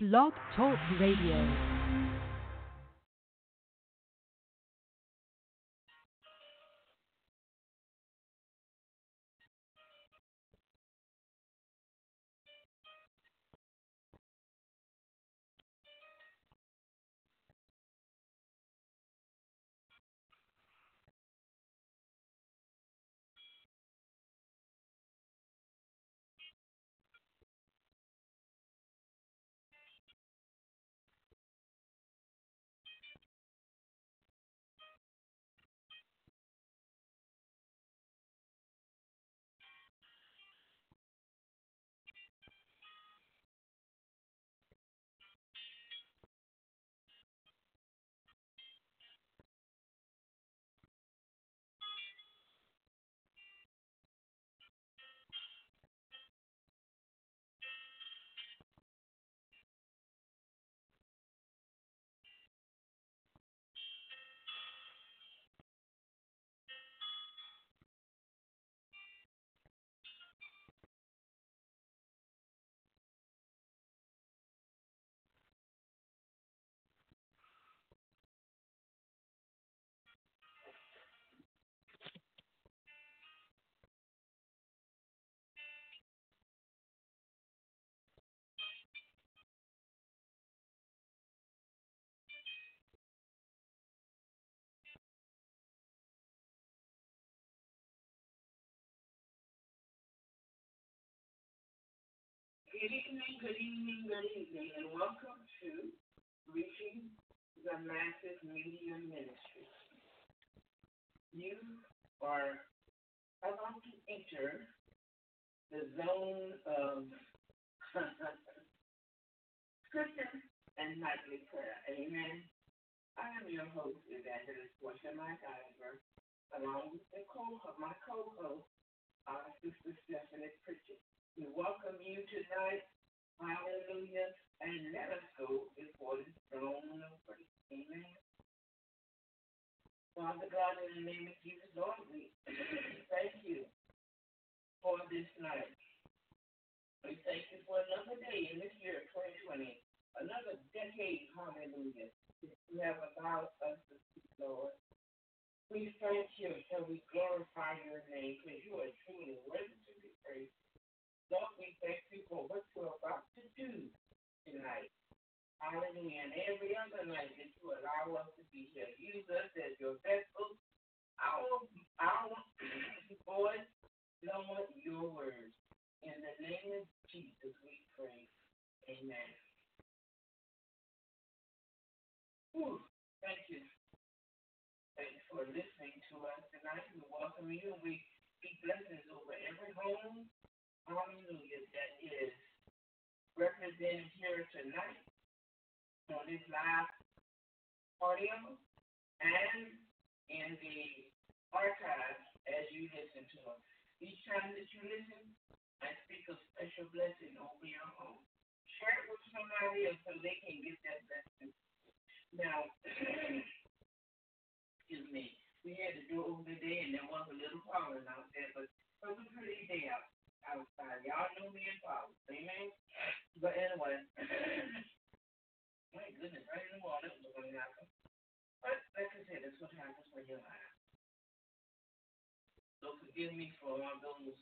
Blog Talk Radio. Good evening, good evening, good evening, and welcome to Reaching the Masses Media Ministry. You are about to enter the zone of scripture and nightly prayer. Amen. I am your host, Evangelist Portia Mike along with the co my co-host, our sister Stephanie Pritchett. We welcome you tonight. Hallelujah. And let us go before the throne of grace. Amen. Father God, in the name of Jesus, Lord, we thank you for this night. We thank you for another day in this year, 2020, another decade, hallelujah, that you have allowed us to Lord. We thank you and we glorify your name because you are truly worthy to be praised. Lord, we thank you for what you're about to do tonight. Hallelujah. And every other night that you allow us to be here. Use us as your vessels. Our, our voice, Lord, your words. In the name of Jesus, we pray. Amen. Whew. Thank you. Thank you for listening to us tonight. We welcome you we speak blessings over every home, hallelujah, that is represented here tonight on this live audio and in the archives as you listen to them. Each time that you listen, I speak a special blessing over your home. Share it with somebody else so they can get that blessing. Now, excuse me, we had to do it over the day and there was a little pollen out there, but it was pretty day out outside. Y'all know me in pollen. Amen? But anyway, my goodness, right in the morning, was going to happen. But like I said, that's what happens when you're alive. So forgive me for all those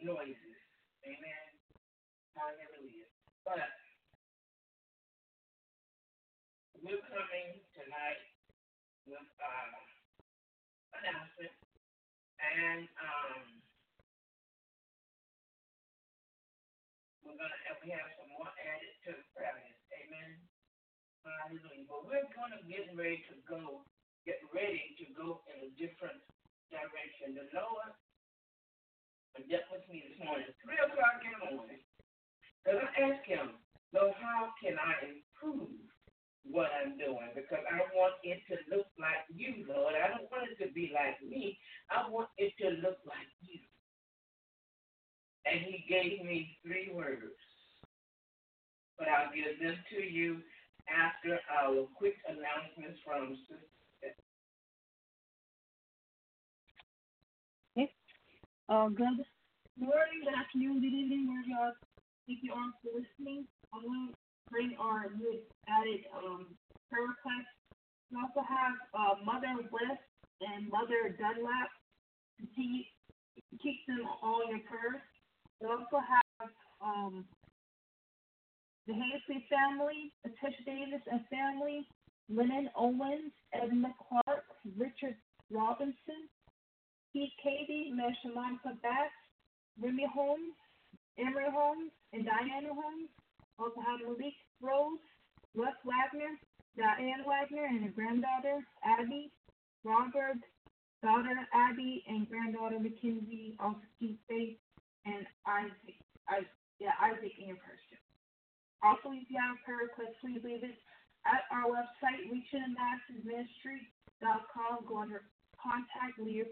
noises. Amen? Hallelujah. But we're coming tonight with uh, announcement and um, we're gonna have, we have some more added to the prayer. Amen. Hallelujah. But we're gonna get ready to go, get ready to go in a different direction. The Lord dealt with me this morning, three o'clock in the morning. Because I asked him, Lord, how can I improve what I'm doing? Because I want it to look like you, Lord. I don't want it to be like me. I want it to look like you. And he gave me three words. But I'll give them to you after our quick announcements from Sister. Uh, good morning, good afternoon, good evening, wherever you are. Thank you all for listening. I'm going to bring our new added um, prayer request. We also have uh, Mother West and Mother Dunlap. Continue keep them all in your prayers. We also have um, the Hazley family, Tish Davis and family, Lennon Owens, Edna Clark, Richard Robinson, Keith Cady, Monica Bass, Remy Holmes, Emery Holmes, and Diana Holmes. Also have Malik Rose, Russ Wagner, Diane Wagner, and her granddaughter, Abby, Robert, daughter Abby, and granddaughter Mackenzie. Also keep faith and Isaac, I, yeah, Isaac in your person. Also, if you have a prayer request, please leave it at our website, reachingthemassesministry.com. Go under contact, leave your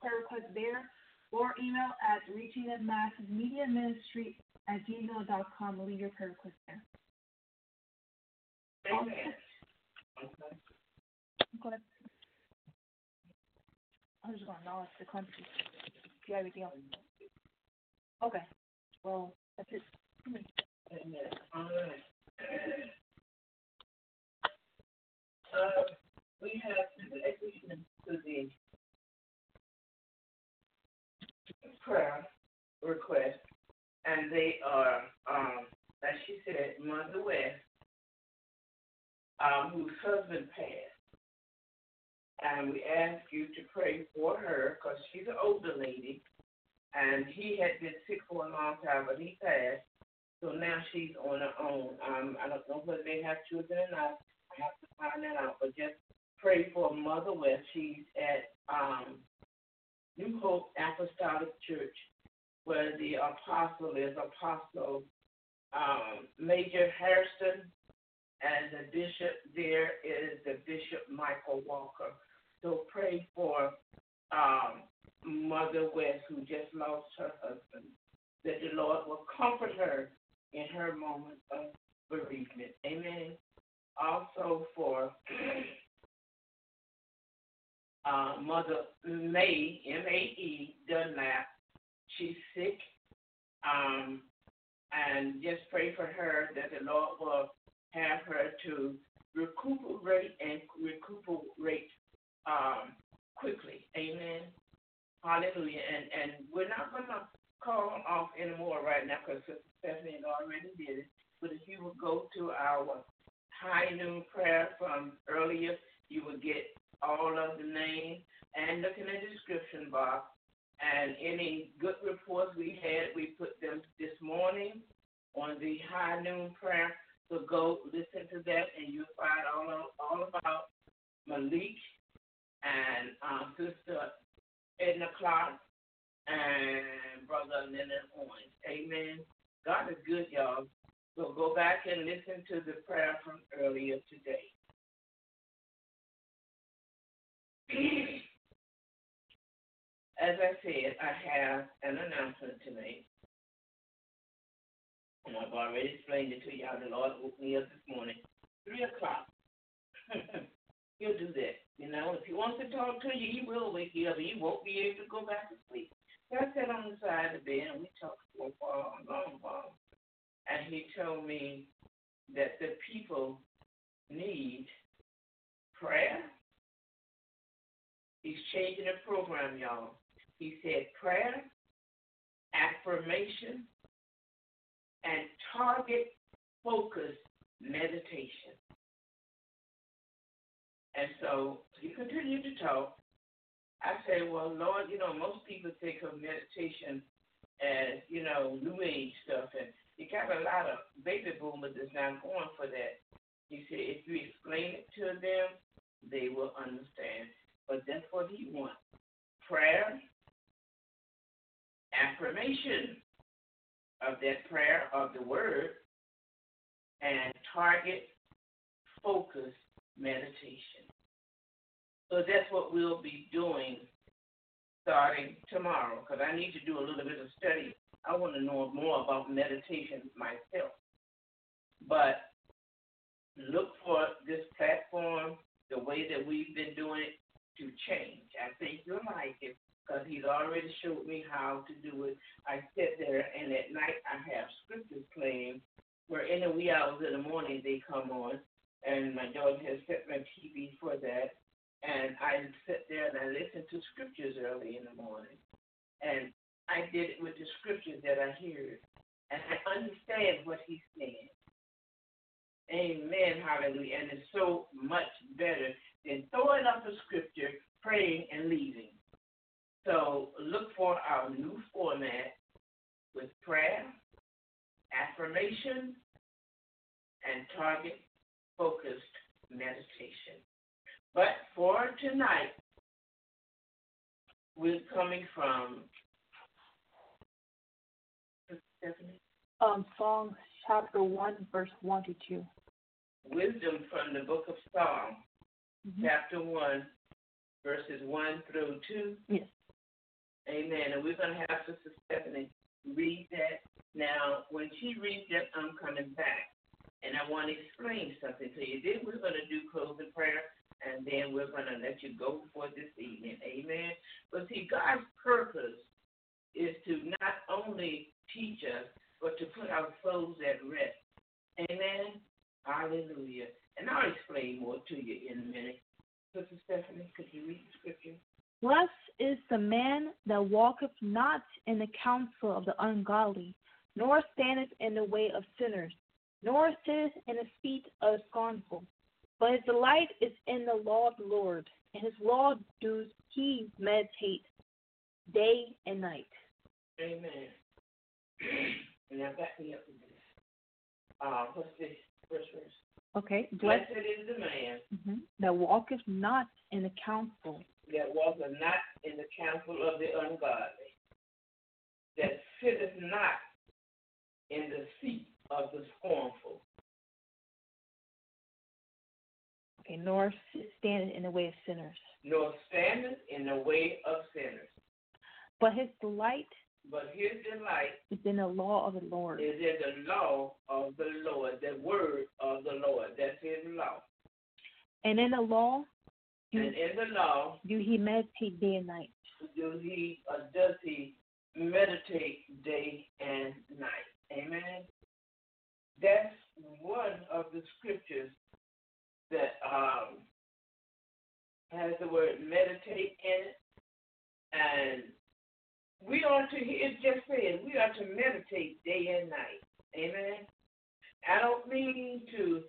prayer request there, or email at reachingthemassesmediaministry at gmail.com. Leave your prayer request there. Amen. Go ahead. I'm just going to acknowledge the country. Do you have anything else? Okay. Well, that's it. We have to the prayer request, and they are, um, she said, Mother West, um, whose husband passed. And we ask you to pray for her because she's an older lady, and he had been sick for a long time, but he passed. So now she's on her own. Um, I don't know whether they have children or not. I have to find that out. But just pray for Mother West. She's at um, New Hope Apostolic Church, where the apostle is Apostle um, Major Harrison, and the bishop there is the Bishop Michael Walker. So pray for um, Mother West, who just lost her husband, that the Lord will comfort her in her moment of bereavement. Amen. Also for uh, Mother May, M A E, Dunlap. She's sick. Um, and just pray for her that the Lord will have her to recuperate and recuperate um, quickly. Amen. Hallelujah. And and we're not gonna call off anymore right now because Sister Stephanie had already did it. But if you would go to our high noon prayer from earlier, you will get all of the names and look in the description box. And any good reports we had, we put them this morning on the high noon prayer. So go listen to that, and you'll find all of, all about Malik and um, Sister Edna Clark and Brother Leonard Owens. Amen. God is good, y'all. So go back and listen to the prayer from earlier today. As I said, I have an announcement to make. And I've already explained it to y'all. The Lord woke me up this morning. Three o'clock. He'll do that. You know, if he wants to talk to you, he will wake you up. You won't be able to go back to sleep. So I sat on the side of the bed and we talked for a while, a long while. And he told me that the people need prayer. He's changing the program, y'all. He said prayer, affirmation, and target focused meditation. And so he continued to talk. I said, Well, Lord, you know, most people think of meditation as, you know, new age stuff and you got a lot of baby boomers that's not going for that. He said, if you explain it to them, they will understand. But that's what he wants. Prayer, affirmation, of that prayer of the word and target focused meditation. So that's what we'll be doing starting tomorrow because I need to do a little bit of study. I want to know more about meditation myself. But look for this platform, the way that we've been doing it, to change. I think you'll like it because he's already showed me how to do it. I sit there and at night I have scriptures playing where in the wee hours in the morning they come on and my daughter has set my TV for that and I sit there and I listen to scriptures early in the morning. And I did it with the scriptures that I heard. And I understand what he's saying. Amen. Hallelujah. And it's so much better than throwing up a scripture, praying, and leaving. So look for our new format with prayer, affirmation, and target focused meditation. But for tonight, we're coming from? Um, Psalms chapter 1, verse 1 to 2. Wisdom from the book of Psalms, Mm-hmm. chapter 1, verses 1 through 2. Yes. Amen. And we're going to have Sister Stephanie read that. Now, when she reads that, I'm coming back. And I want to explain something to you. Then we're going to do closing prayer, and then we're going to let you go for this evening. Amen. But see, God's purpose is to not only teach us, but to put our souls at rest. Amen. Hallelujah. And I'll explain more to you in a minute. Sister Stephanie, could you read the scripture? Blessed is the man that walketh not in the counsel of the ungodly, nor standeth in the way of sinners, nor sitteth in the seat of scornful. But his delight is in the law of the Lord, and his law does he meditate day and night. Amen. And now back me up to this. Uh, what's this first verse? Okay, blessed Blessed is the man mhm, that walketh not in the counsel. that walketh not in the counsel of the ungodly, that sitteth not in the seat of the scornful, Okay, nor standeth in the way of sinners. nor standeth in the way of sinners. But his delight But his delight is in the law of the Lord, is in the law of the Lord, the word of the Lord. That's his law. and in the law do, And in the law, do he meditate day and night. do he uh, does he meditate day and night? Amen. That's one of the scriptures that um, has the word meditate in it, and we are to. It's just saying we are to meditate day and night. Amen. I don't mean to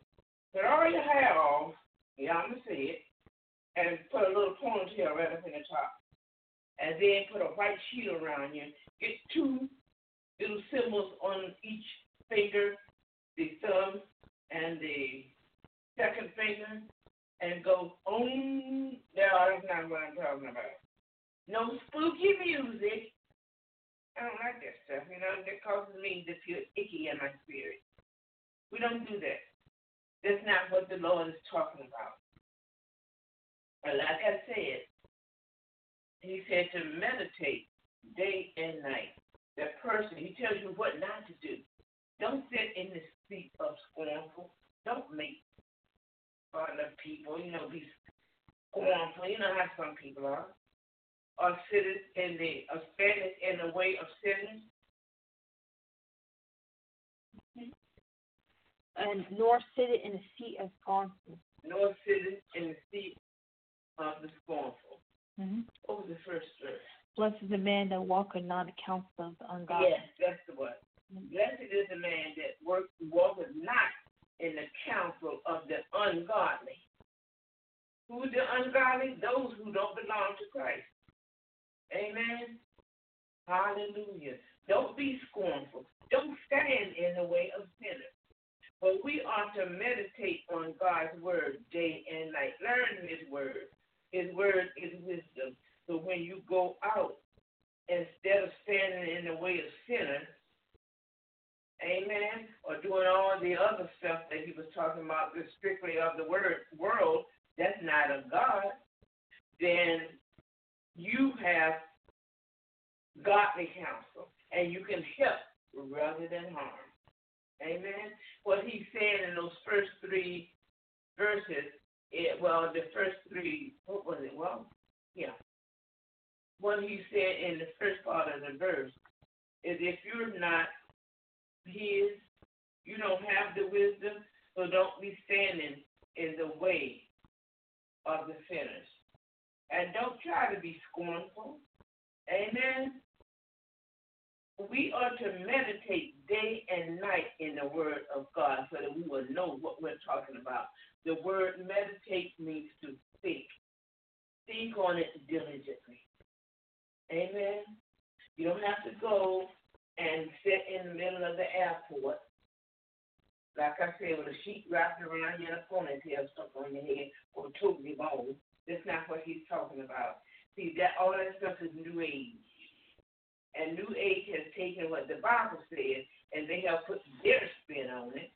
put all your hair off. Yeah, I'm gonna say it, and put a little ponytail right up in the top and then put a white sheet around you. Get two little cymbals on each finger, the thumb and the second finger, and go on. No, that's not what I'm talking about. No spooky music. I don't like that stuff, you know, that causes me to feel icky in my spirit. We don't do that. That's not what the Lord is talking about. But like I said, he said to meditate day and night. That person, he tells you what not to do. Don't sit in the seat of scornful. Don't make of people. You know, be scornful. You know how some people are. Or sit in the, stand in the way of sinners. And nor sitteth in the seat of scornful. Nor sit in the seat of the scornful. Mm-hmm. What was the first verse? Blessed is the man that walketh not the counsel of the ungodly. Yes, that's the one. Blessed is the man that work, walketh not in the counsel of the ungodly. Who are the ungodly? Those who don't belong to Christ. Amen. Hallelujah. Don't be scornful. Don't stand in the way of sinners. But we are to meditate on God's word day and night. Learn his word. His word is wisdom. So when you go out, instead of standing in the way of sinners, amen, or doing all the other stuff that he was talking about, the strictly of the word world, that's not of God, then you have godly counsel, and you can help rather than harm. Amen. What he said in those first three verses, it, well, the first three, what was it? Well, yeah. What he said in the first part of the verse is if you're not his, you don't have the wisdom, so don't be standing in the way of the sinners. And don't try to be scornful. Amen. We are to meditate day and night in the Word of God so that we will know what we're talking about. The word meditate means to think. Think on it diligently. Amen. You don't have to go and sit in the middle of the airport, like I said, with a sheet wrapped around you and a ponytail stuck on your head or totally bone. That's not what he's talking about. See, that all that stuff is New Age. And New Age has taken what the Bible says and they have put their spin on it.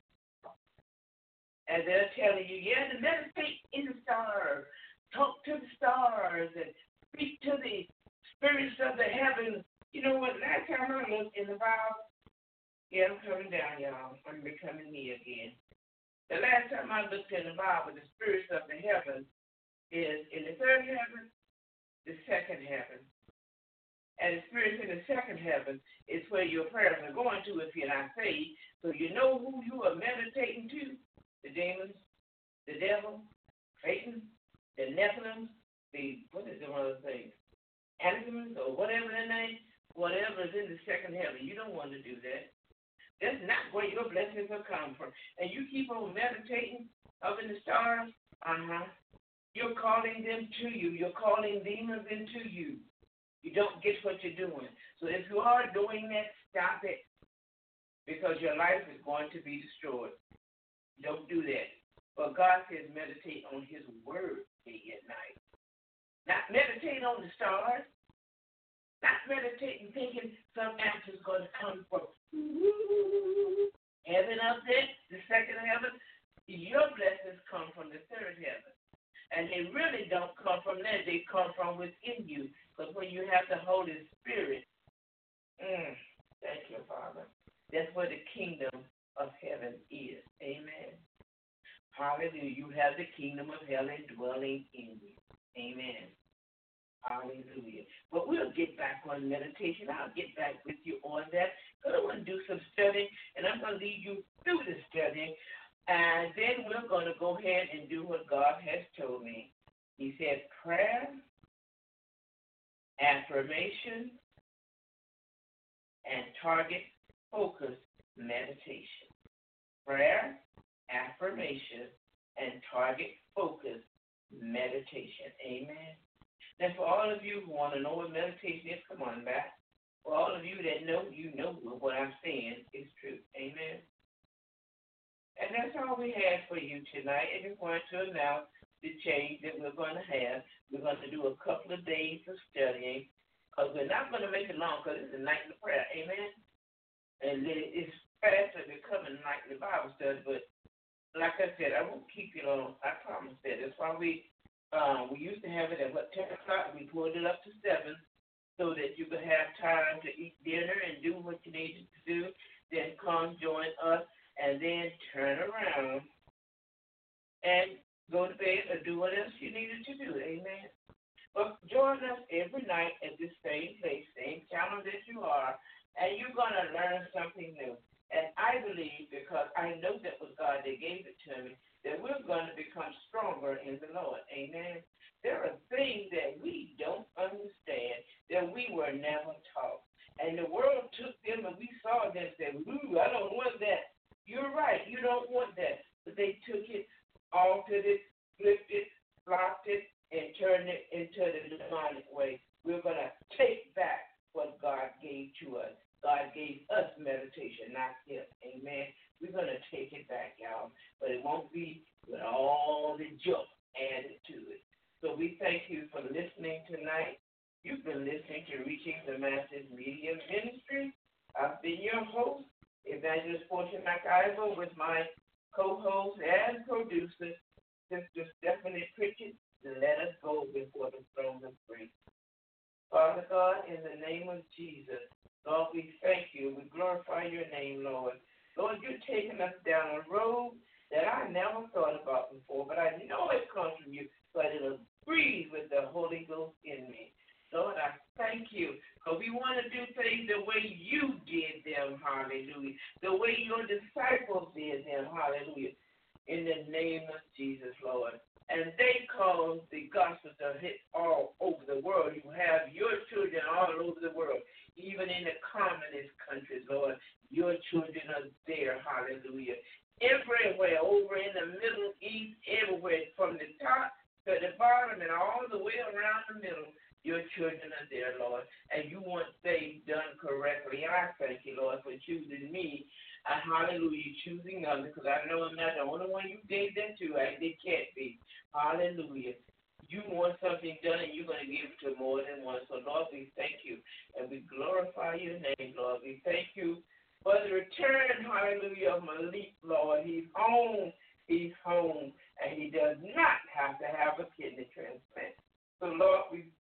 And they're telling you, yeah, to meditate in the stars, talk to the stars, and speak to the spirits of the heavens. You know what? Last time I looked in the Bible, yeah, I'm coming down, y'all. I'm becoming me again. The last time I looked in the Bible, the spirits of the heavens is in the third heaven, the second heaven. And in the second heaven is where your prayers are going to if you're not saved. So you know who you are meditating to the demons, the devil, Satan, the Nephilim, the, what is the the things? Animals or whatever their name, whatever is in the second heaven. You don't want to do that. That's not where your blessings will come from. And you keep on meditating up in the stars, uh huh. You're calling them to you. You're calling demons into you. You don't get what you're doing. So if you are doing that, stop it. Because your life is going to be destroyed. Don't do that. But God says meditate on his word day and night. Not meditate on the stars. Not meditating thinking some answer is going to come from heaven up there, the second heaven. Your blessings come from the third heaven. And they really don't come from there. They come from within you. Because when you have the Holy Spirit, mm, thank you, Father. That's where the kingdom of heaven is. Amen. Hallelujah. You have the kingdom of heaven dwelling in you. Amen. Hallelujah. But we'll get back on meditation. I'll get back with you on that. Because I want to do some studying, and I'm going to lead you through the studying and then we're going to go ahead and do what God has told me. He said prayer, affirmation, and target focus meditation. Prayer, affirmation, and target focus meditation. Amen. Now, for all of you who want to know what meditation is, come on back. For all of you that know, you know what I'm saying is true. Amen. And that's all we have for you tonight. I just wanted to announce the change that we're going to have. We're going to do a couple of days of studying because we're not going to make it long because it's a nightly prayer. Amen. And it's fast becoming nightly Bible study. But like I said, I won't keep you long. I promise that. That's why we um, we used to have it at what ten o'clock. We pulled it up to seven so that you could have time to eat dinner and do what you needed to do. Then come join us and then turn around and go to bed or do what else you needed to do. Amen. But join us every night at this same place, same channel that you are, and you're going to learn something new. And I believe, because I know that was God that gave it to me, that we're going to become stronger in the Lord. Amen. There are things that we don't understand that we were never taught. And the world took them and we saw them and said, Ooh, I don't want that. You're right. You don't want that. But they took it, altered it, flipped it, flopped it, and turned it into the demonic way. We're going to take back what God gave to us. God gave us meditation, not Him. Amen. We're going to take it back, y'all. But it won't be with all the junk added to it. So we thank you for listening tonight. You've been listening to Reaching the Masses Media Ministry. I've been your host, Evangelist Portia McIver with my co-host and producer, Sister Stephanie Pritchett, let us go before the throne of grace. Father God, in the name of Jesus, Lord, we thank you. We glorify your name, Lord. Lord, you're taking us down a road that I never thought about before, but I know it comes from you, but it'll breathe with the Holy Ghost in me. Lord, I thank you. Because we want to do things the way you did them, hallelujah. The way your disciples did them, hallelujah. In the name of Jesus, Lord. And they cause the gospel to hit all over the world. You have your children all over the world, even in the communist countries, Lord. Your children are there, hallelujah. Everywhere, over in the Middle East, everywhere, from the top to the bottom and all the way around the middle. Your children are there, Lord, and you want things done correctly. And I thank you, Lord, for choosing me. And hallelujah, choosing others, because I know I'm not the only one you gave them to. I, they can't be. Hallelujah. You want something done, and you're going to give it to more than one. So, Lord, we thank you, and we glorify your name, Lord. We thank you for the return, hallelujah, of Malik, Lord. He's home. He's home, and he does not have to have a kidney transplant. So, Lord, we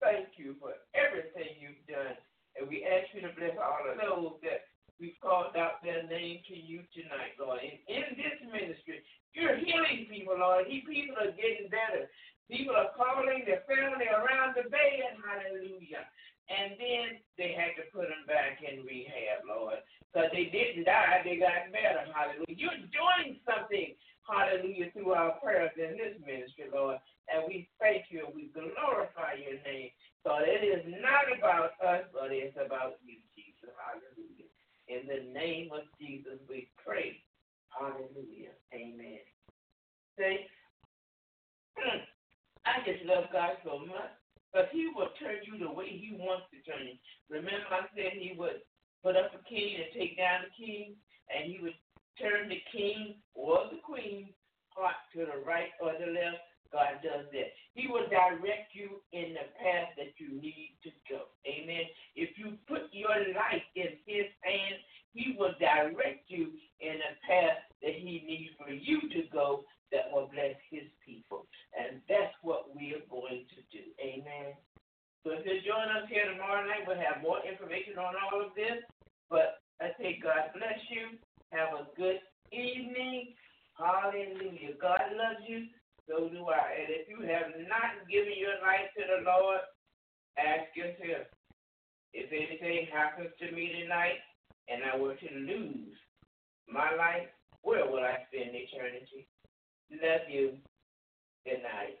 thank you for everything you've done. And we ask you to bless all of those that we've called out their name to you tonight, Lord. And in this ministry, you're healing people, Lord. These people are getting better. People are calling their family around the bed, hallelujah. And then they had to put them back in rehab, Lord. Because they didn't die, they got better, hallelujah. You're doing something, hallelujah, through our prayers in this ministry, Lord. And we thank you and we glorify your name. So it is not about us, but it's about you, Jesus. Hallelujah. In the name of Jesus, we pray. Hallelujah. Amen. Say, hmm, I just love God so much. But he will turn you the way he wants to turn you. Remember, I said he would put up a king and take down the king, and he would turn the king or the queen heart to the right or the left God does that. He will direct you in the path that you need to go. Amen. If you put your life in His hands, He will direct you in a path that He needs for you to go that will bless His people. And that's what we are going to do. Amen. So if you join us here tomorrow night, we'll have more information on all of this. But I say God bless you. Have a good evening. Hallelujah. God loves you so do I. And if you have not given your life to the Lord, ask yourself, if anything happens to me tonight and I were to lose my life, where will I spend eternity? Love you. Good night.